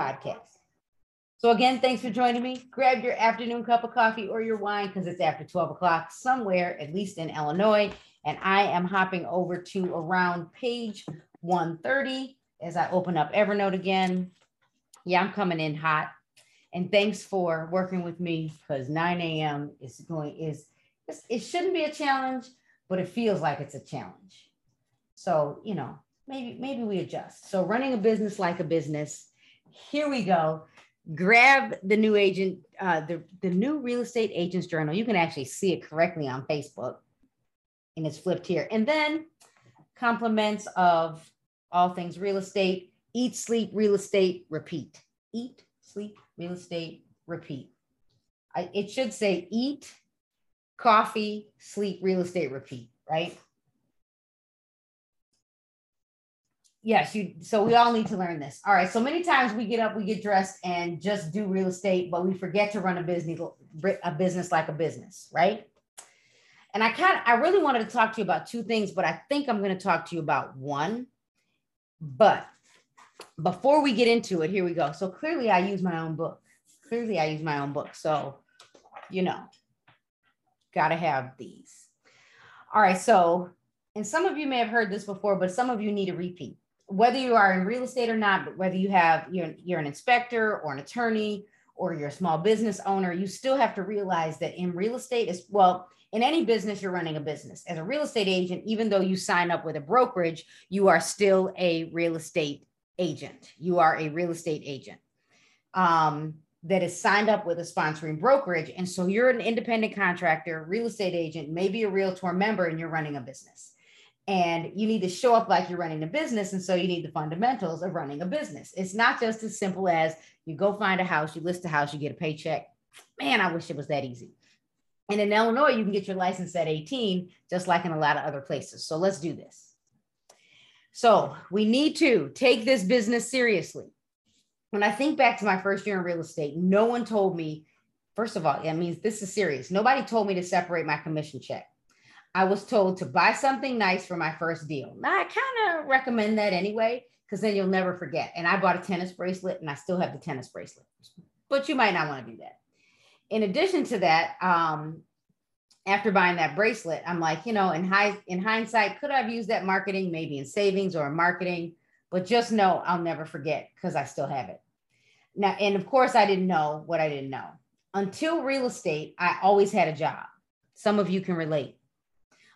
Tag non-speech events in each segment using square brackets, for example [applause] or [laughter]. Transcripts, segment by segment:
podcast. So again, thanks for joining me. Grab your afternoon cup of coffee or your wine because it's after 12 o'clock somewhere, at least in Illinois. And I am hopping over to around page 130 as I open up Evernote again. Yeah, I'm coming in hot. And thanks for working with me because 9 a.m. is going is it shouldn't be a challenge, but it feels like it's a challenge. So, you know, maybe maybe we adjust. So running a business like a business here we go. Grab the new agent, uh, the, the new real estate agents journal. You can actually see it correctly on Facebook and it's flipped here. And then compliments of all things real estate, eat, sleep, real estate, repeat. Eat, sleep, real estate, repeat. I, it should say eat, coffee, sleep, real estate, repeat, right? Yes, you so we all need to learn this. All right. So many times we get up, we get dressed and just do real estate, but we forget to run a business a business like a business, right? And I kind of I really wanted to talk to you about two things, but I think I'm going to talk to you about one. But before we get into it, here we go. So clearly I use my own book. Clearly I use my own book. So, you know, got to have these. All right, so and some of you may have heard this before, but some of you need a repeat whether you are in real estate or not, but whether you have you're, you're an inspector or an attorney or you're a small business owner, you still have to realize that in real estate is well, in any business, you're running a business. As a real estate agent, even though you sign up with a brokerage, you are still a real estate agent. You are a real estate agent um, that is signed up with a sponsoring brokerage. And so you're an independent contractor, real estate agent, maybe a realtor member, and you're running a business. And you need to show up like you're running a business. And so you need the fundamentals of running a business. It's not just as simple as you go find a house you list a house you get a paycheck. Man i wish it was that easy. And in illinois you can get your license at 18 just like in a lot of other places. So let's do this. So we need to take this business seriously when i think back to my first year in real estate no one told me first of all it means this is serious nobody told me to separate my commission check I was told to buy something nice for my first deal. Now, I kind of recommend that anyway, because then you'll never forget. And I bought a tennis bracelet and I still have the tennis bracelet, but you might not want to do that. In addition to that, um, after buying that bracelet, I'm like, you know, in high in hindsight, could I have used that marketing maybe in savings or in marketing? But just know I'll never forget because I still have it. Now, and of course, I didn't know what I didn't know. Until real estate, I always had a job. Some of you can relate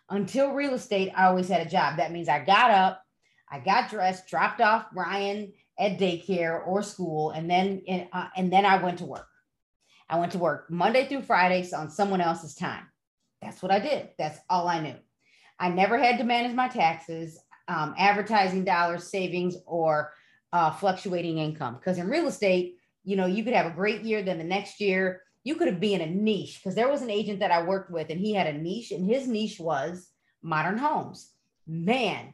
until real estate, I always had a job. That means I got up, I got dressed, dropped off Ryan at daycare or school, and then uh, and then I went to work. I went to work Monday through Fridays on someone else's time. That's what I did. That's all I knew. I never had to manage my taxes, um, advertising dollars, savings, or uh, fluctuating income. Because in real estate, you know, you could have a great year, then the next year you could have been in a niche because there was an agent that I worked with and he had a niche and his niche was modern homes. Man,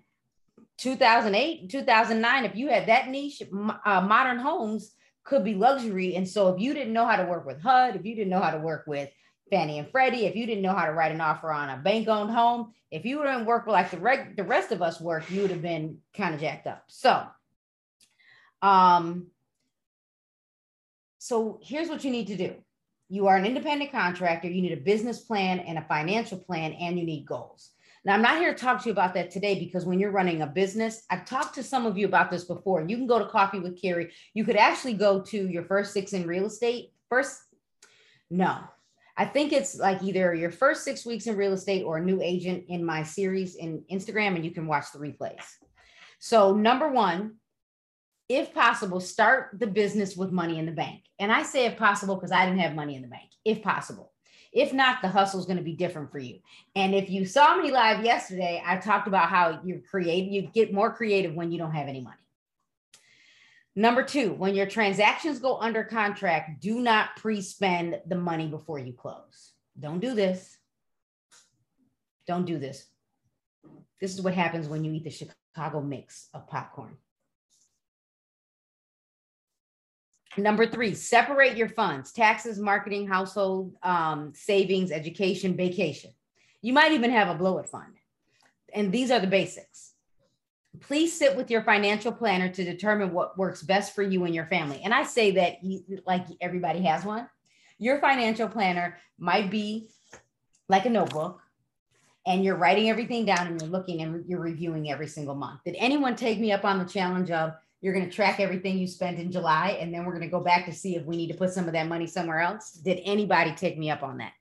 2008, 2009, if you had that niche, uh, modern homes could be luxury. And so if you didn't know how to work with HUD, if you didn't know how to work with Fannie and Freddie, if you didn't know how to write an offer on a bank owned home, if you didn't work like the, reg- the rest of us work, you would have been kind of jacked up. So, um, so here's what you need to do you are an independent contractor, you need a business plan and a financial plan, and you need goals. Now, I'm not here to talk to you about that today because when you're running a business, I've talked to some of you about this before. You can go to Coffee with Carrie. You could actually go to your first six in real estate. First, no, I think it's like either your first six weeks in real estate or a new agent in my series in Instagram, and you can watch the replays. So, number one, if possible, start the business with money in the bank. And I say if possible because I didn't have money in the bank, if possible. If not, the hustle is going to be different for you. And if you saw me live yesterday, I talked about how you're creative, you get more creative when you don't have any money. Number two, when your transactions go under contract, do not pre spend the money before you close. Don't do this. Don't do this. This is what happens when you eat the Chicago mix of popcorn. Number three, separate your funds taxes, marketing, household um, savings, education, vacation. You might even have a blow it fund. and these are the basics. Please sit with your financial planner to determine what works best for you and your family. And I say that you, like everybody has one. Your financial planner might be like a notebook and you're writing everything down and you're looking and you're reviewing every single month. Did anyone take me up on the challenge of you're going to track everything you spent in July and then we're going to go back to see if we need to put some of that money somewhere else? Did anybody take me up on that?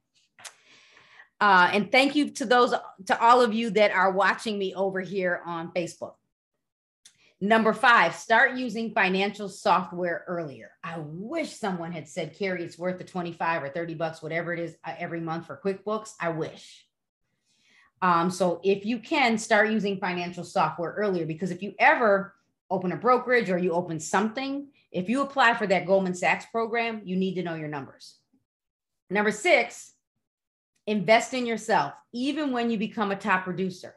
Uh, and thank you to those, to all of you that are watching me over here on Facebook. Number five, start using financial software earlier. I wish someone had said, Carrie, it's worth the 25 or 30 bucks, whatever it is, uh, every month for QuickBooks. I wish. Um, so if you can start using financial software earlier, because if you ever open a brokerage or you open something, if you apply for that Goldman Sachs program, you need to know your numbers. Number six, invest in yourself, even when you become a top producer.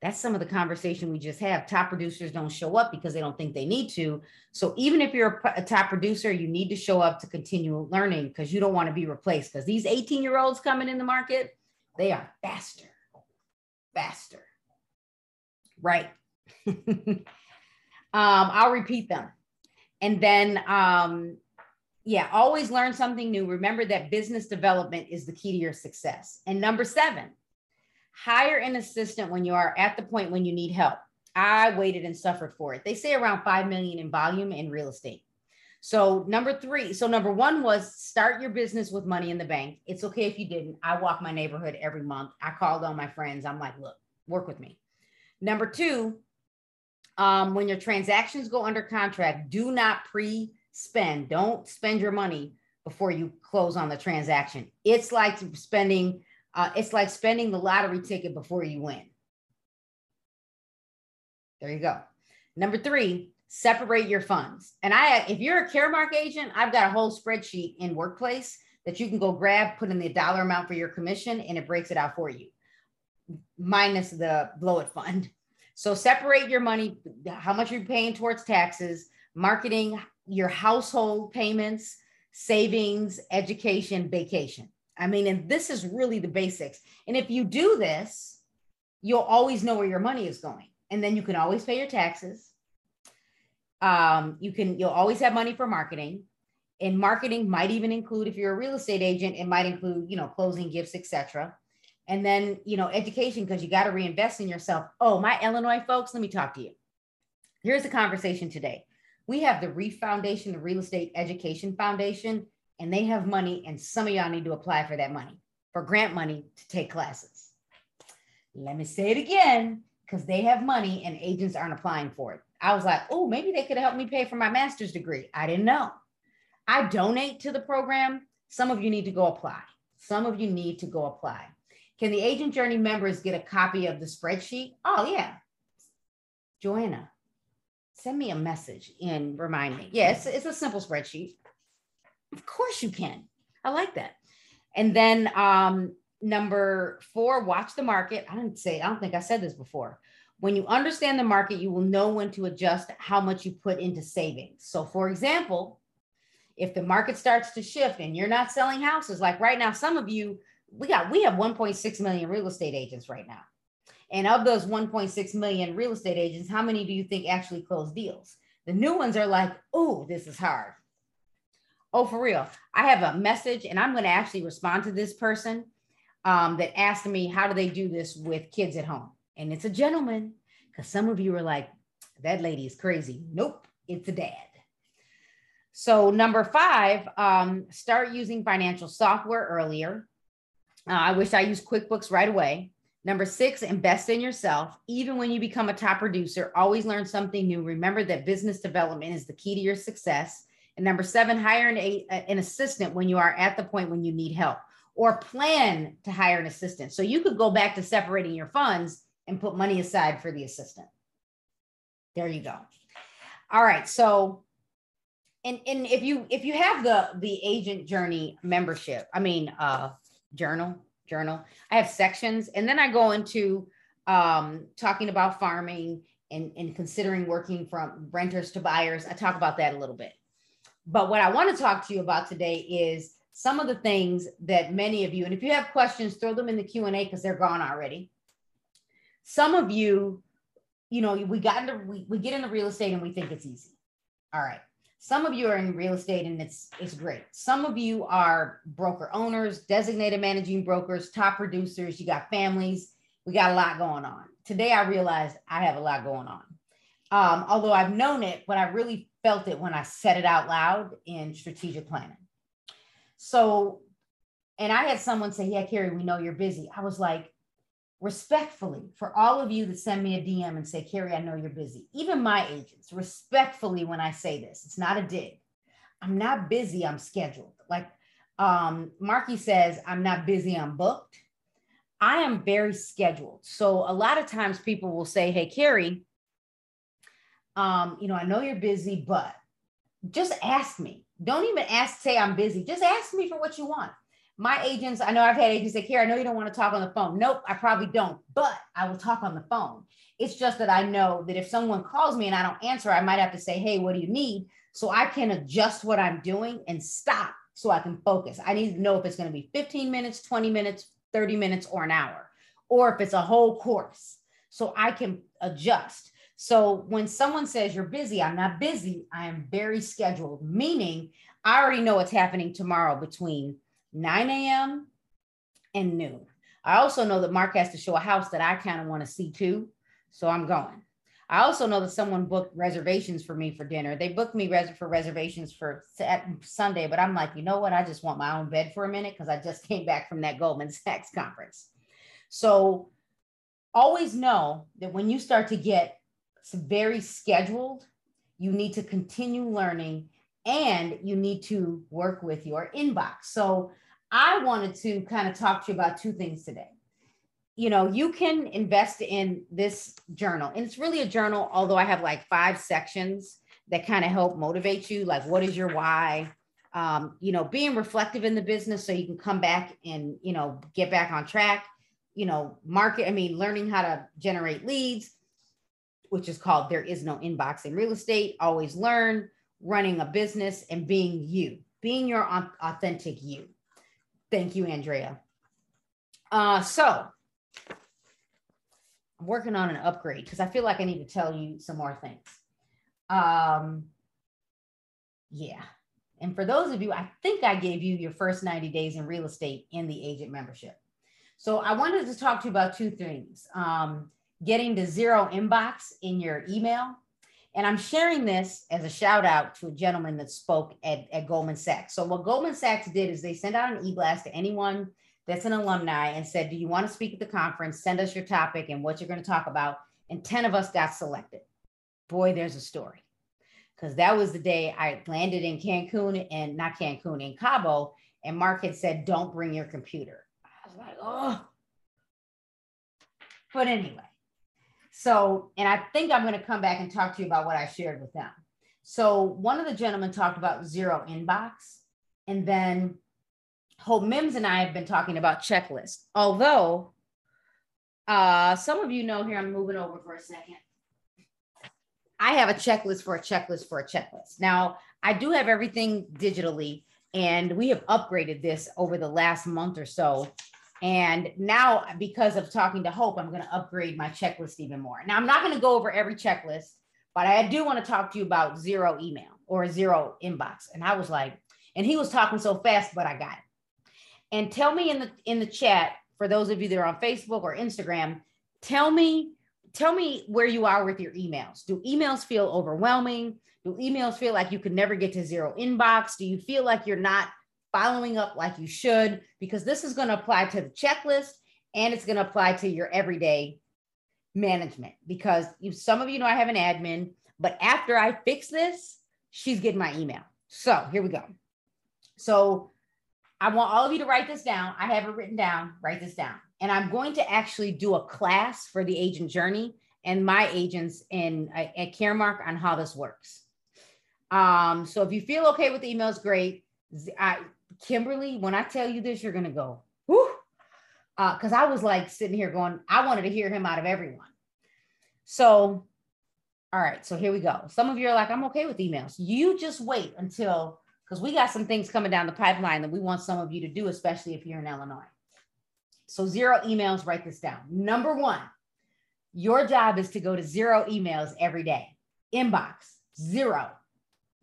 That's some of the conversation we just have. Top producers don't show up because they don't think they need to. So even if you're a, a top producer, you need to show up to continue learning because you don't want to be replaced. Because these 18 year olds coming in the market, they are faster, faster. Right. [laughs] um, I'll repeat them. And then um, yeah, always learn something new. Remember that business development is the key to your success. And number seven, hire an assistant when you are at the point when you need help. I waited and suffered for it. They say around 5 million in volume in real estate. So number three, so number one was start your business with money in the bank. It's okay if you didn't. I walk my neighborhood every month. I called all my friends. I'm like, look, work with me. Number two, um, when your transactions go under contract, do not pre spend. Don't spend your money before you close on the transaction. It's like spending uh, it's like spending the lottery ticket before you win. There you go. Number three, separate your funds. And I, if you're a Caremark agent, I've got a whole spreadsheet in Workplace that you can go grab, put in the dollar amount for your commission, and it breaks it out for you, minus the blow it fund. [laughs] So separate your money, how much you're paying towards taxes, marketing, your household payments, savings, education, vacation. I mean, and this is really the basics. And if you do this, you'll always know where your money is going. And then you can always pay your taxes. Um, you can, you'll always have money for marketing. And marketing might even include, if you're a real estate agent, it might include, you know, closing gifts, etc. And then, you know, education, because you got to reinvest in yourself. Oh, my Illinois folks, let me talk to you. Here's the conversation today. We have the Reef Foundation, the Real Estate Education Foundation, and they have money, and some of y'all need to apply for that money, for grant money to take classes. Let me say it again, because they have money and agents aren't applying for it. I was like, oh, maybe they could help me pay for my master's degree. I didn't know. I donate to the program. Some of you need to go apply. Some of you need to go apply. Can the Agent Journey members get a copy of the spreadsheet? Oh, yeah. Joanna, send me a message and remind me. Yes, yeah, it's, it's a simple spreadsheet. Of course you can. I like that. And then um, number four, watch the market. I didn't say, I don't think I said this before. When you understand the market, you will know when to adjust how much you put into savings. So, for example, if the market starts to shift and you're not selling houses, like right now, some of you, we got, we have 1.6 million real estate agents right now. And of those 1.6 million real estate agents, how many do you think actually close deals? The new ones are like, oh, this is hard. Oh, for real. I have a message and I'm going to actually respond to this person um, that asked me, how do they do this with kids at home? And it's a gentleman because some of you are like, that lady is crazy. Nope, it's a dad. So, number five, um, start using financial software earlier. Uh, I wish I used QuickBooks right away. Number six, invest in yourself. Even when you become a top producer, always learn something new. Remember that business development is the key to your success. And number seven, hire an, a, an assistant when you are at the point when you need help or plan to hire an assistant. So you could go back to separating your funds and put money aside for the assistant. There you go. All right. So, and, and if you if you have the the agent journey membership, I mean uh journal, journal. I have sections, and then I go into um, talking about farming and, and considering working from renters to buyers. I talk about that a little bit. But what I want to talk to you about today is some of the things that many of you, and if you have questions, throw them in the Q&A because they're gone already. some of you, you know, we got into we, we get into real estate and we think it's easy. All right. Some of you are in real estate and it's it's great. Some of you are broker owners, designated managing brokers, top producers, you got families. We got a lot going on. Today I realized I have a lot going on. Um, although I've known it, but I really felt it when I said it out loud in strategic planning. So, and I had someone say, Yeah, Carrie, we know you're busy. I was like, respectfully, for all of you that send me a DM and say, Carrie, I know you're busy, even my agents, respectfully, when I say this, it's not a dig. I'm not busy, I'm scheduled. Like um, Marky says, I'm not busy, I'm booked. I am very scheduled. So a lot of times people will say, Hey, Carrie, um, you know, I know you're busy, but just ask me. Don't even ask, say I'm busy. Just ask me for what you want my agents, I know I've had agents say, Here, I know you don't want to talk on the phone. Nope, I probably don't, but I will talk on the phone. It's just that I know that if someone calls me and I don't answer, I might have to say, Hey, what do you need? So I can adjust what I'm doing and stop so I can focus. I need to know if it's going to be 15 minutes, 20 minutes, 30 minutes, or an hour, or if it's a whole course. So I can adjust. So when someone says you're busy, I'm not busy. I am very scheduled, meaning I already know what's happening tomorrow between 9 a.m. and noon. I also know that Mark has to show a house that I kind of want to see too. So I'm going. I also know that someone booked reservations for me for dinner. They booked me res- for reservations for Sunday, but I'm like, you know what? I just want my own bed for a minute because I just [laughs] came back from that Goldman Sachs conference. So always know that when you start to get very scheduled, you need to continue learning and you need to work with your inbox. So I wanted to kind of talk to you about two things today. You know, you can invest in this journal, and it's really a journal, although I have like five sections that kind of help motivate you. Like, what is your why? Um, you know, being reflective in the business so you can come back and, you know, get back on track, you know, market, I mean, learning how to generate leads, which is called There Is No Inbox in Real Estate, always learn, running a business and being you, being your authentic you. Thank you, Andrea. Uh, so I'm working on an upgrade because I feel like I need to tell you some more things. Um, yeah. And for those of you, I think I gave you your first 90 days in real estate in the agent membership. So I wanted to talk to you about two things um, getting to zero inbox in your email and I'm sharing this as a shout out to a gentleman that spoke at, at Goldman Sachs. So, what Goldman Sachs did is they sent out an e blast to anyone that's an alumni and said, Do you want to speak at the conference? Send us your topic and what you're going to talk about. And 10 of us got selected. Boy, there's a story. Because that was the day I landed in Cancun and not Cancun, in Cabo. And Mark had said, Don't bring your computer. I was like, Oh. But anyway, so, and I think I'm going to come back and talk to you about what I shared with them. So, one of the gentlemen talked about zero inbox, and then Hope Mims and I have been talking about checklist. Although, uh, some of you know here, I'm moving over for a second. I have a checklist for a checklist for a checklist. Now, I do have everything digitally, and we have upgraded this over the last month or so and now, because of talking to Hope, I'm going to upgrade my checklist even more. Now, I'm not going to go over every checklist, but I do want to talk to you about zero email or zero inbox. And I was like, and he was talking so fast, but I got it. And tell me in the in the chat for those of you that are on Facebook or Instagram, tell me tell me where you are with your emails. Do emails feel overwhelming? Do emails feel like you could never get to zero inbox? Do you feel like you're not following up like you should, because this is going to apply to the checklist and it's going to apply to your everyday management. Because you, some of you know I have an admin, but after I fix this, she's getting my email. So here we go. So I want all of you to write this down. I have it written down. Write this down. And I'm going to actually do a class for the agent journey and my agents in at Caremark on how this works. Um, so if you feel okay with the emails, great. I, Kimberly, when I tell you this, you're gonna go, whoo. Because uh, I was like sitting here going, I wanted to hear him out of everyone. So, all right, so here we go. Some of you are like, I'm okay with emails. You just wait until because we got some things coming down the pipeline that we want some of you to do, especially if you're in Illinois. So, zero emails, write this down. Number one, Your job is to go to zero emails every day. Inbox, zero,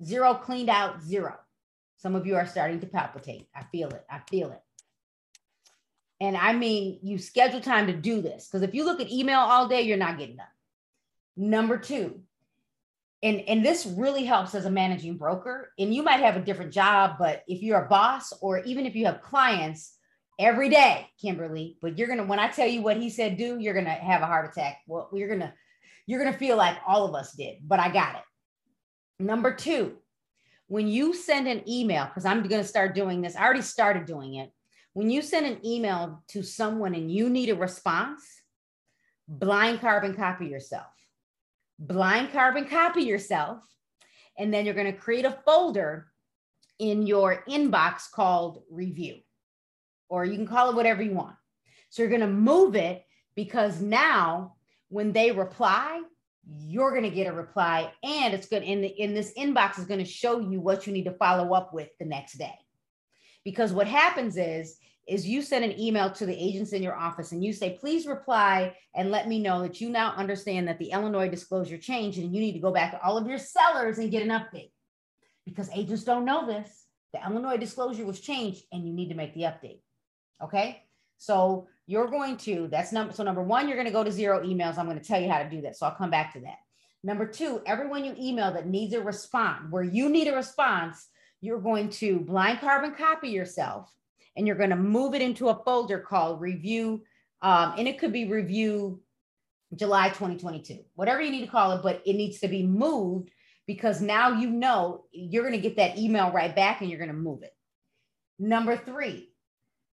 zero cleaned out, zero. Some of you are starting to palpitate. I feel it. I feel it. And I mean, you schedule time to do this because if you look at email all day, you're not getting done. Number two, and, and this really helps as a managing broker. And you might have a different job, but if you're a boss or even if you have clients every day, Kimberly, but you're gonna when I tell you what he said do, you're gonna have a heart attack. Well, you're gonna you're gonna feel like all of us did, but I got it. Number two, when you send an email, because I'm gonna start doing this, I already started doing it when you send an email to someone and you need a response, blind carbon copy yourself. Blind carbon copy yourself. And then you're going to create a folder in your inbox called review, or you can call it whatever you want. So you're going to move it because now when they reply, you're going to get a reply and it's good in the, in this inbox is going to show you what you need to follow up with the next day because what happens is is you send an email to the agents in your office and you say, please reply and let me know that you now understand that the Illinois disclosure changed and you need to go back to all of your sellers and get an update. Because agents don't know this. The Illinois disclosure was changed and you need to make the update. Okay. So you're going to, that's number, so number one, you're going to go to zero emails. I'm going to tell you how to do that. So I'll come back to that. Number two, everyone you email that needs a response, where you need a response, you're going to blind carbon copy yourself and you're going to move it into a folder called review. Um, and it could be review July 2022, whatever you need to call it, but it needs to be moved because now you know you're going to get that email right back and you're going to move it. Number three,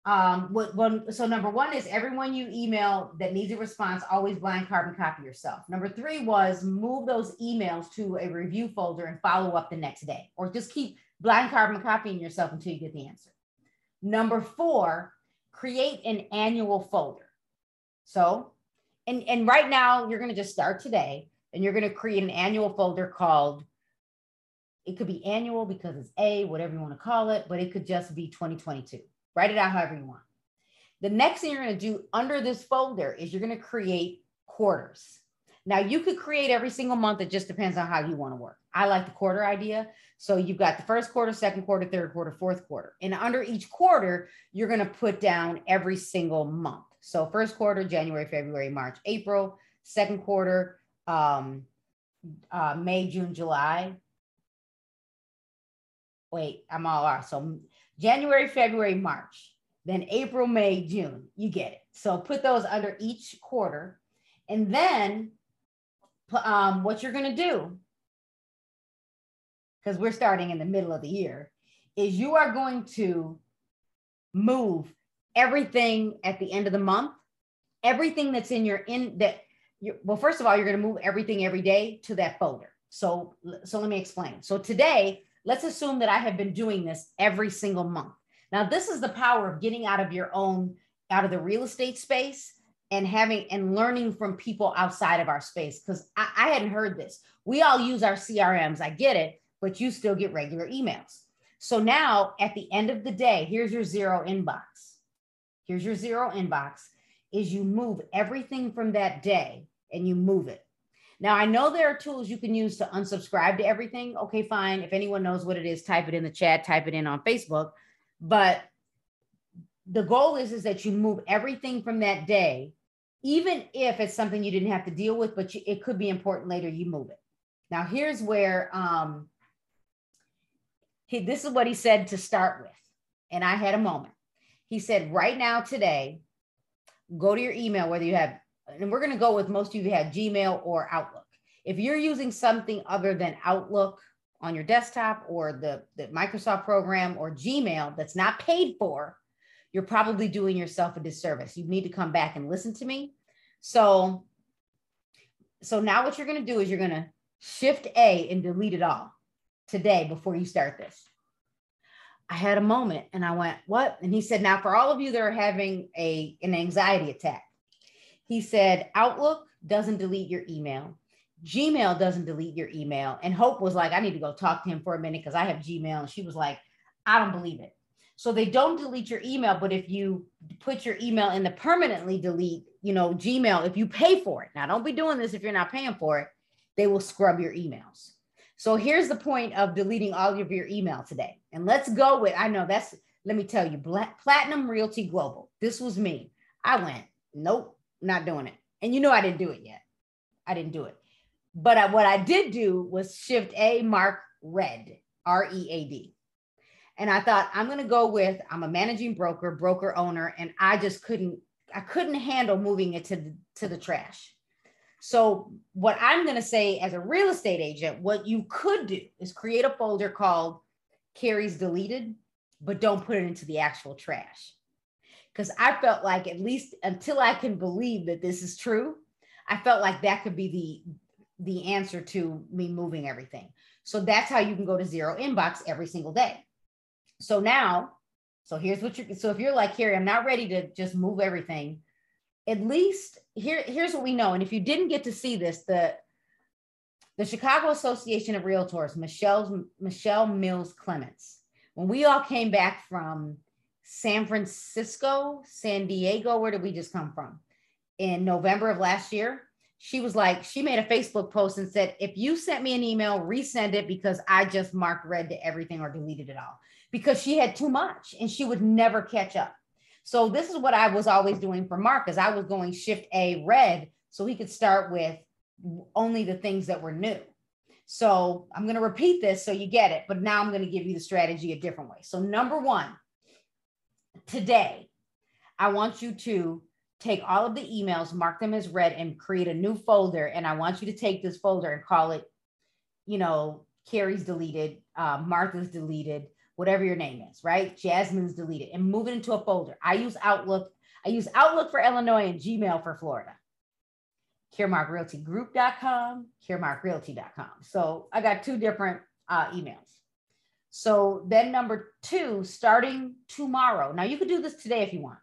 um, what, one, so number one is everyone you email that needs a response, always blind carbon copy yourself. Number three was move those emails to a review folder and follow up the next day, or just keep blind carbon copying yourself until you get the answer. Number four, create an annual folder. So, and, and right now you're going to just start today and you're going to create an annual folder called, it could be annual because it's A, whatever you want to call it, but it could just be 2022. Write it out however you want. The next thing you're going to do under this folder is you're going to create quarters. Now you could create every single month. It just depends on how you want to work. I like the quarter idea. So you've got the first quarter, second quarter, third quarter, fourth quarter. And under each quarter, you're going to put down every single month. So first quarter, January, February, March, April, second quarter, um, uh, May, June, July. Wait, I'm all off. So January, February, March, then April, May, June. You get it. So put those under each quarter. And then um, what you're going to do because we're starting in the middle of the year, is you are going to move everything at the end of the month, everything that's in your in that you well, first of all, you're going to move everything every day to that folder. So, so let me explain. So today, let's assume that I have been doing this every single month. Now, this is the power of getting out of your own, out of the real estate space and having and learning from people outside of our space. Because I, I hadn't heard this. We all use our CRMs. I get it but you still get regular emails. So now at the end of the day, here's your zero inbox. Here's your zero inbox is you move everything from that day and you move it. Now I know there are tools you can use to unsubscribe to everything. Okay, fine. If anyone knows what it is, type it in the chat, type it in on Facebook. But the goal is, is that you move everything from that day, even if it's something you didn't have to deal with, but you, it could be important later, you move it. Now here's where um, he, this is what he said to start with. And I had a moment. He said, right now, today, go to your email, whether you have, and we're going to go with most of you have Gmail or Outlook. If you're using something other than Outlook on your desktop or the, the Microsoft program or Gmail that's not paid for, you're probably doing yourself a disservice. You need to come back and listen to me. So, so now what you're going to do is you're going to shift A and delete it all today before you start this. I had a moment and I went, What? And he said, Now, for all of you that are having a, an anxiety attack, he said, Outlook doesn't delete your email. Gmail doesn't delete your email. And Hope was like, I need to go talk to him for a minute because I have Gmail. And she was like, I don't believe it. So they don't delete your email, but if you put your email in the permanently delete, you know, Gmail, if you pay for it, now don't be doing this if you're not paying for it, they will scrub your emails. So here's the point of deleting all of your email today. And let's go with, I know that's, let me tell you, Platinum Realty Global. This was me. I went, nope, not doing it. And you know, I didn't do it yet. I didn't do it. But I, what I did do was shift A, mark read, R E A D. And I thought I'm going to go with I'm a managing broker, broker owner, and I just couldn't I couldn't handle moving it to the, to the trash. So what I'm going to say as a real estate agent, what you could do is create a folder called Carrie's deleted, but don't put it into the actual trash. Because I felt like at least until I can believe that this is true, I felt like that could be the the answer to me moving everything. So that's how you can go to zero inbox every single day. So now, so here's what you so if you're like Carrie, I'm not ready to just move everything. At least here, here's what we know. And if you didn't get to see this, the the Chicago Association of Realtors, Michelle Michelle Mills Clements, when we all came back from San Francisco, San Diego, where did we just come from? In November of last year, she was like, she made a Facebook post and said, if you sent me an email, resend it because I just marked read to everything or deleted it all because she had too much and she would never catch up. So this is what I was always doing for Mark is I was going shift A read so he could start with only the things that were new. So I'm going to repeat this so you get it, but now I'm going to give you the strategy a different way. So number one, today, I want you to take all of the emails, mark them as read, and create a new folder. And I want you to take this folder and call it, you know, Carrie's deleted, uh, Martha's deleted, whatever your name is, right? Jasmine's deleted and move it into a folder. I use Outlook. I use Outlook for Illinois and Gmail for Florida. CaremarkRealtyGroup.com, CaremarkRealty.com. So I got two different uh, emails. So then number two, starting tomorrow. Now you could do this today if you want.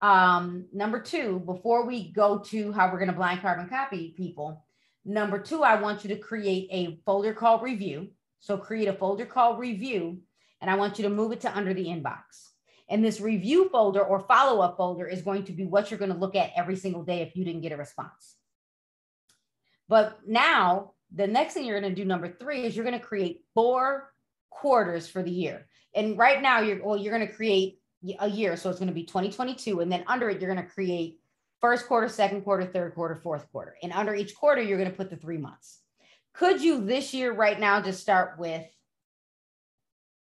Um, number two, before we go to how we're going to blind carbon copy people, number two, I want you to create a folder called review. So create a folder called review, and I want you to move it to under the inbox. And this review folder or follow up folder is going to be what you're going to look at every single day if you didn't get a response. But now, the next thing you're going to do, number three, is you're going to create four quarters for the year. And right now, you're well, you're going to create a year. So it's going to be 2022. And then under it, you're going to create first quarter, second quarter, third quarter, fourth quarter. And under each quarter, you're going to put the three months. Could you this year, right now, just start with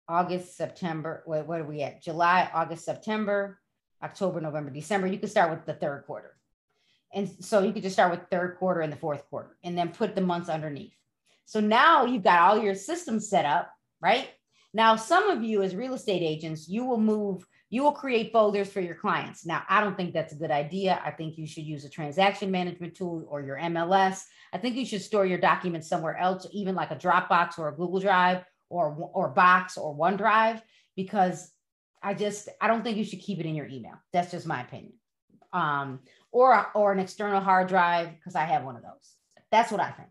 August, September? What, what are we at? July, August, September, October, November, December. You could start with the third quarter. And so you could just start with third quarter and the fourth quarter and then put the months underneath. So now you've got all your systems set up, right? Now, some of you as real estate agents, you will move you will create folders for your clients. Now, I don't think that's a good idea. I think you should use a transaction management tool or your MLS. I think you should store your documents somewhere else, even like a Dropbox or a Google Drive or, or Box or OneDrive, because I just, I don't think you should keep it in your email. That's just my opinion. Um, or, or an external hard drive, because I have one of those. That's what I think.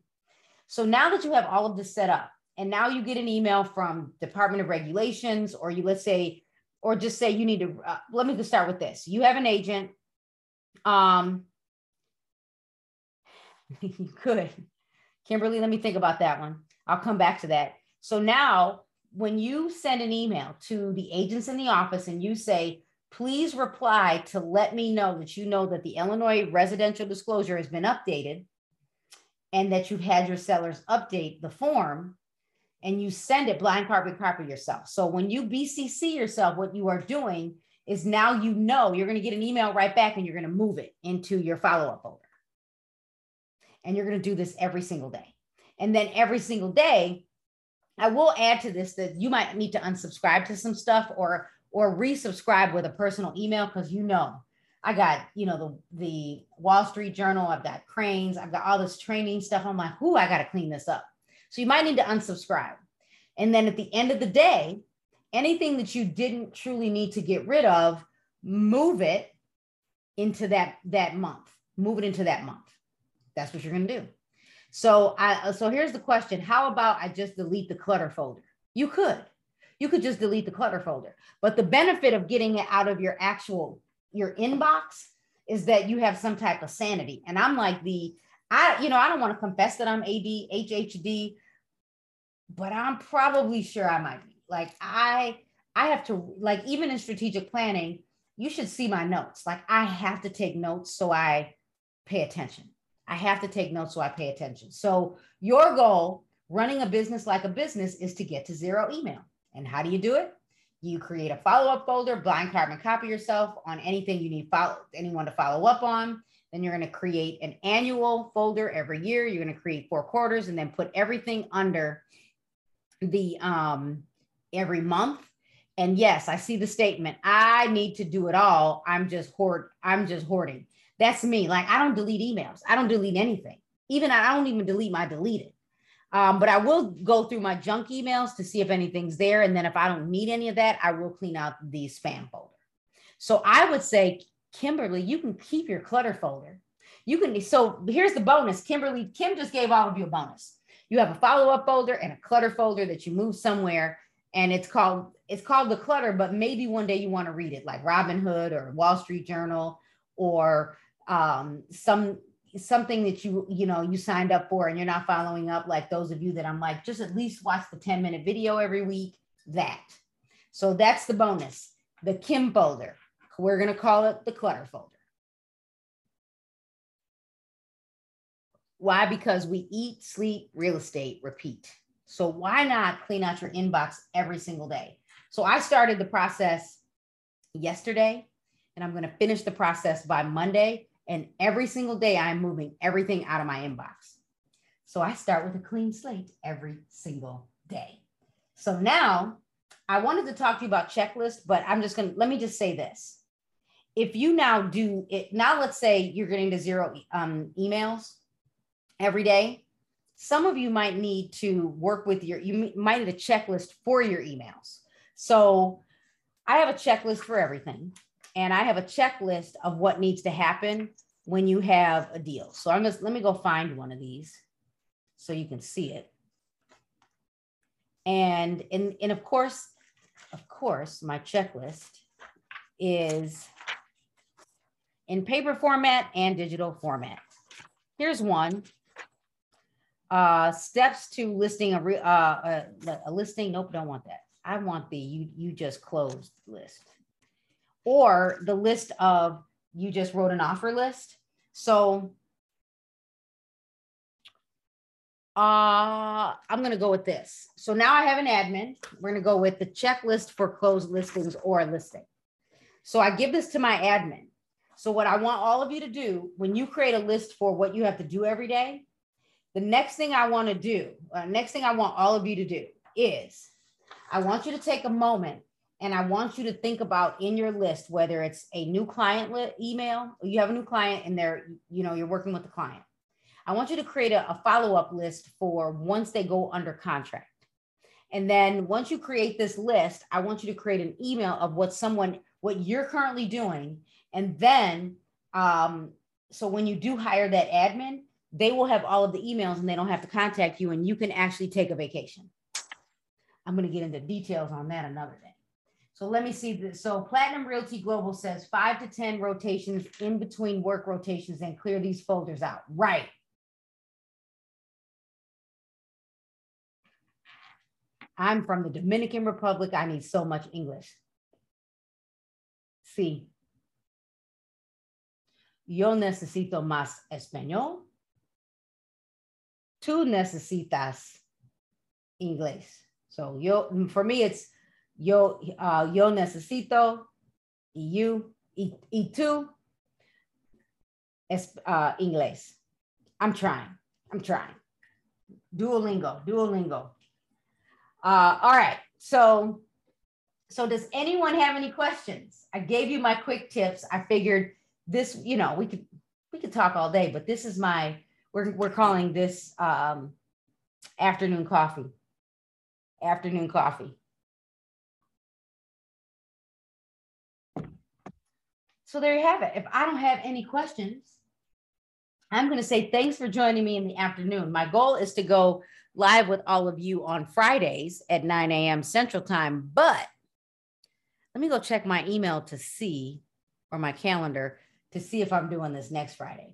So now that you have all of this set up, and now you get an email from Department of Regulations, or you let's say or just say you need to uh, let me just start with this. You have an agent um [laughs] you could kimberly let me think about that one. I'll come back to that. So now when you send an email to the agents in the office and you say please reply to let me know that you know that the illinois residential disclosure has been updated and that you've had your sellers update the form and you send it blind carbon copy yourself. So when you BCC yourself, what you are doing is now you know you're going to get an email right back and you're going to move it into your follow up folder. And you're going to do this every single day. And then every single day, I will add to this that you might need to unsubscribe to some stuff or or resubscribe with a personal email because you know I got you know the the Wall Street Journal, I've got Crain's, I've got all this training stuff. I'm like, whoo, I got to clean this up. So you might need to unsubscribe. And then at the end of the day, anything that you didn't truly need to get rid of, move it into that that month. Move it into that month. That's what you're going to do. So I so here's the question, how about I just delete the clutter folder? You could. You could just delete the clutter folder. But the benefit of getting it out of your actual your inbox is that you have some type of sanity. And I'm like the I, you know, I don't want to confess that I'm AD, HHD, but I'm probably sure I might be. Like I I have to like even in strategic planning, you should see my notes. Like I have to take notes so I pay attention. I have to take notes so I pay attention. So your goal running a business like a business is to get to zero email. And how do you do it? You create a follow-up folder, blind carbon copy yourself on anything you need follow anyone to follow up on. Then you're going to create an annual folder every year. You're going to create four quarters and then put everything under the um every month. And yes, I see the statement. I need to do it all. I'm just hoard. I'm just hoarding. That's me. Like I don't delete emails. I don't delete anything. Even I don't even delete my deleted. Um, but I will go through my junk emails to see if anything's there. And then if I don't need any of that, I will clean out the spam folder. So I would say, Kimberly, you can keep your clutter folder. You can, so here's the bonus. Kimberly, Kim just gave all of you a bonus. You have a follow-up folder and a clutter folder that you move somewhere. And it's called, it's called the clutter, but maybe one day you want to read it like robin hood or Wall Street Journal or um, some something that you you know you signed up for and you're not following up like those of you that i'm like just at least watch the 10 minute video every week that so that's the bonus the kim folder we're going to call it the clutter folder why because we eat sleep real estate repeat so why not clean out your inbox every single day so i started the process yesterday and i'm going to finish the process by monday and every single day, I'm moving everything out of my inbox. So I start with a clean slate every single day. So now I wanted to talk to you about checklist, but I'm just going to let me just say this. If you now do it, now let's say you're getting to zero um, emails every day. Some of you might need to work with your, you might need a checklist for your emails. So I have a checklist for everything and I have a checklist of what needs to happen when you have a deal. So I'm just, let me go find one of these so you can see it. And, and, and of course, of course, my checklist is in paper format and digital format. Here's one. Uh, steps to listing a, re, uh, a, a listing. Nope, don't want that. I want the you you just closed list or the list of you just wrote an offer list. So uh, I'm going to go with this. So now I have an admin. We're going to go with the checklist for closed listings or a listing. So I give this to my admin. So what I want all of you to do when you create a list for what you have to do every day, the next thing I want to do, uh, next thing I want all of you to do is I want you to take a moment and I want you to think about in your list whether it's a new client li- email, you have a new client and they're, you know, you're working with the client. I want you to create a, a follow up list for once they go under contract. And then once you create this list, I want you to create an email of what someone, what you're currently doing. And then, um, so when you do hire that admin, they will have all of the emails and they don't have to contact you and you can actually take a vacation. I'm going to get into details on that another day. So let me see this. So Platinum Realty Global says five to 10 rotations in between work rotations and clear these folders out. Right. I'm from the Dominican Republic. I need so much English. Sí. Yo necesito más español. Tú necesitas inglés. So yo, for me, it's yo, uh, yo necesito, y you, y, y tú, es, uh, inglés. I'm trying. I'm trying. Duolingo, Duolingo. Uh, all right. So, so does anyone have any questions? I gave you my quick tips. I figured this, you know, we could we could talk all day, but this is my we're we're calling this um, afternoon coffee. Afternoon coffee. So there you have it. If I don't have any questions, I'm going to say thanks for joining me in the afternoon. My goal is to go live with all of you on Fridays at 9 a.m. Central Time. But let me go check my email to see, or my calendar to see if I'm doing this next Friday.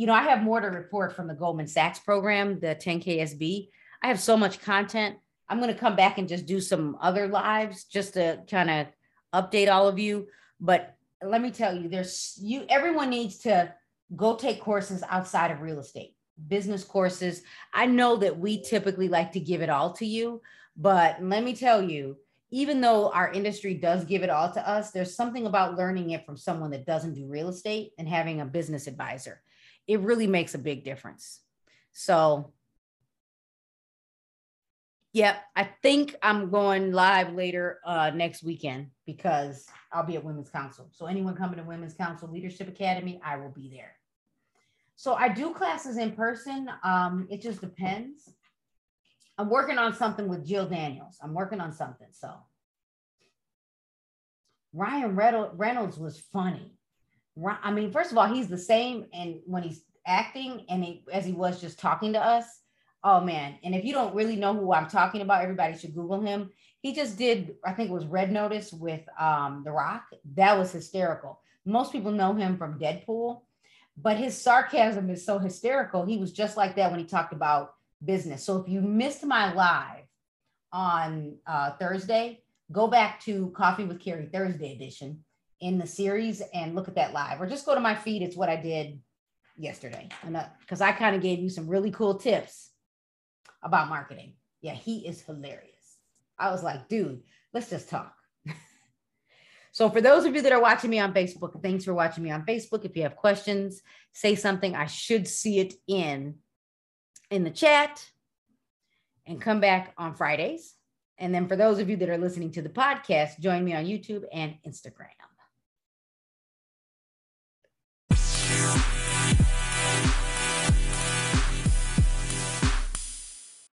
You know, I have more to report from the Goldman Sachs program, the 10KSB. I have so much content. I'm going to come back and just do some other lives just to kind of update all of you. But let me tell you, there's you, everyone needs to go take courses outside of real estate, business courses. I know that we typically like to give it all to you, but let me tell you, even though our industry does give it all to us, there's something about learning it from someone that doesn't do real estate and having a business advisor. It really makes a big difference. So, Yep, I think I'm going live later uh, next weekend because I'll be at Women's Council. So anyone coming to Women's Council Leadership Academy, I will be there. So I do classes in person. Um, it just depends. I'm working on something with Jill Daniels. I'm working on something. So Ryan Reynolds was funny. I mean, first of all, he's the same, and when he's acting and he, as he was just talking to us, oh man. And if you don't really know who I'm talking about, everybody should Google him. He just did, I think it was Red Notice with um, The Rock. That was hysterical. Most people know him from Deadpool, but his sarcasm is so hysterical. He was just like that when he talked about business. So if you missed my live on uh, Thursday, go back to Coffee with Carrie Thursday edition in the series and look at that live, or just go to my feed. It's what I did yesterday, because uh, I kind of gave you some really cool tips about marketing. Yeah, he is hilarious. I was like, dude, let's just talk. [laughs] so, for those of you that are watching me on Facebook, thanks for watching me on Facebook. If you have questions, say something. I should see it in in the chat and come back on Fridays. And then for those of you that are listening to the podcast, join me on YouTube and Instagram.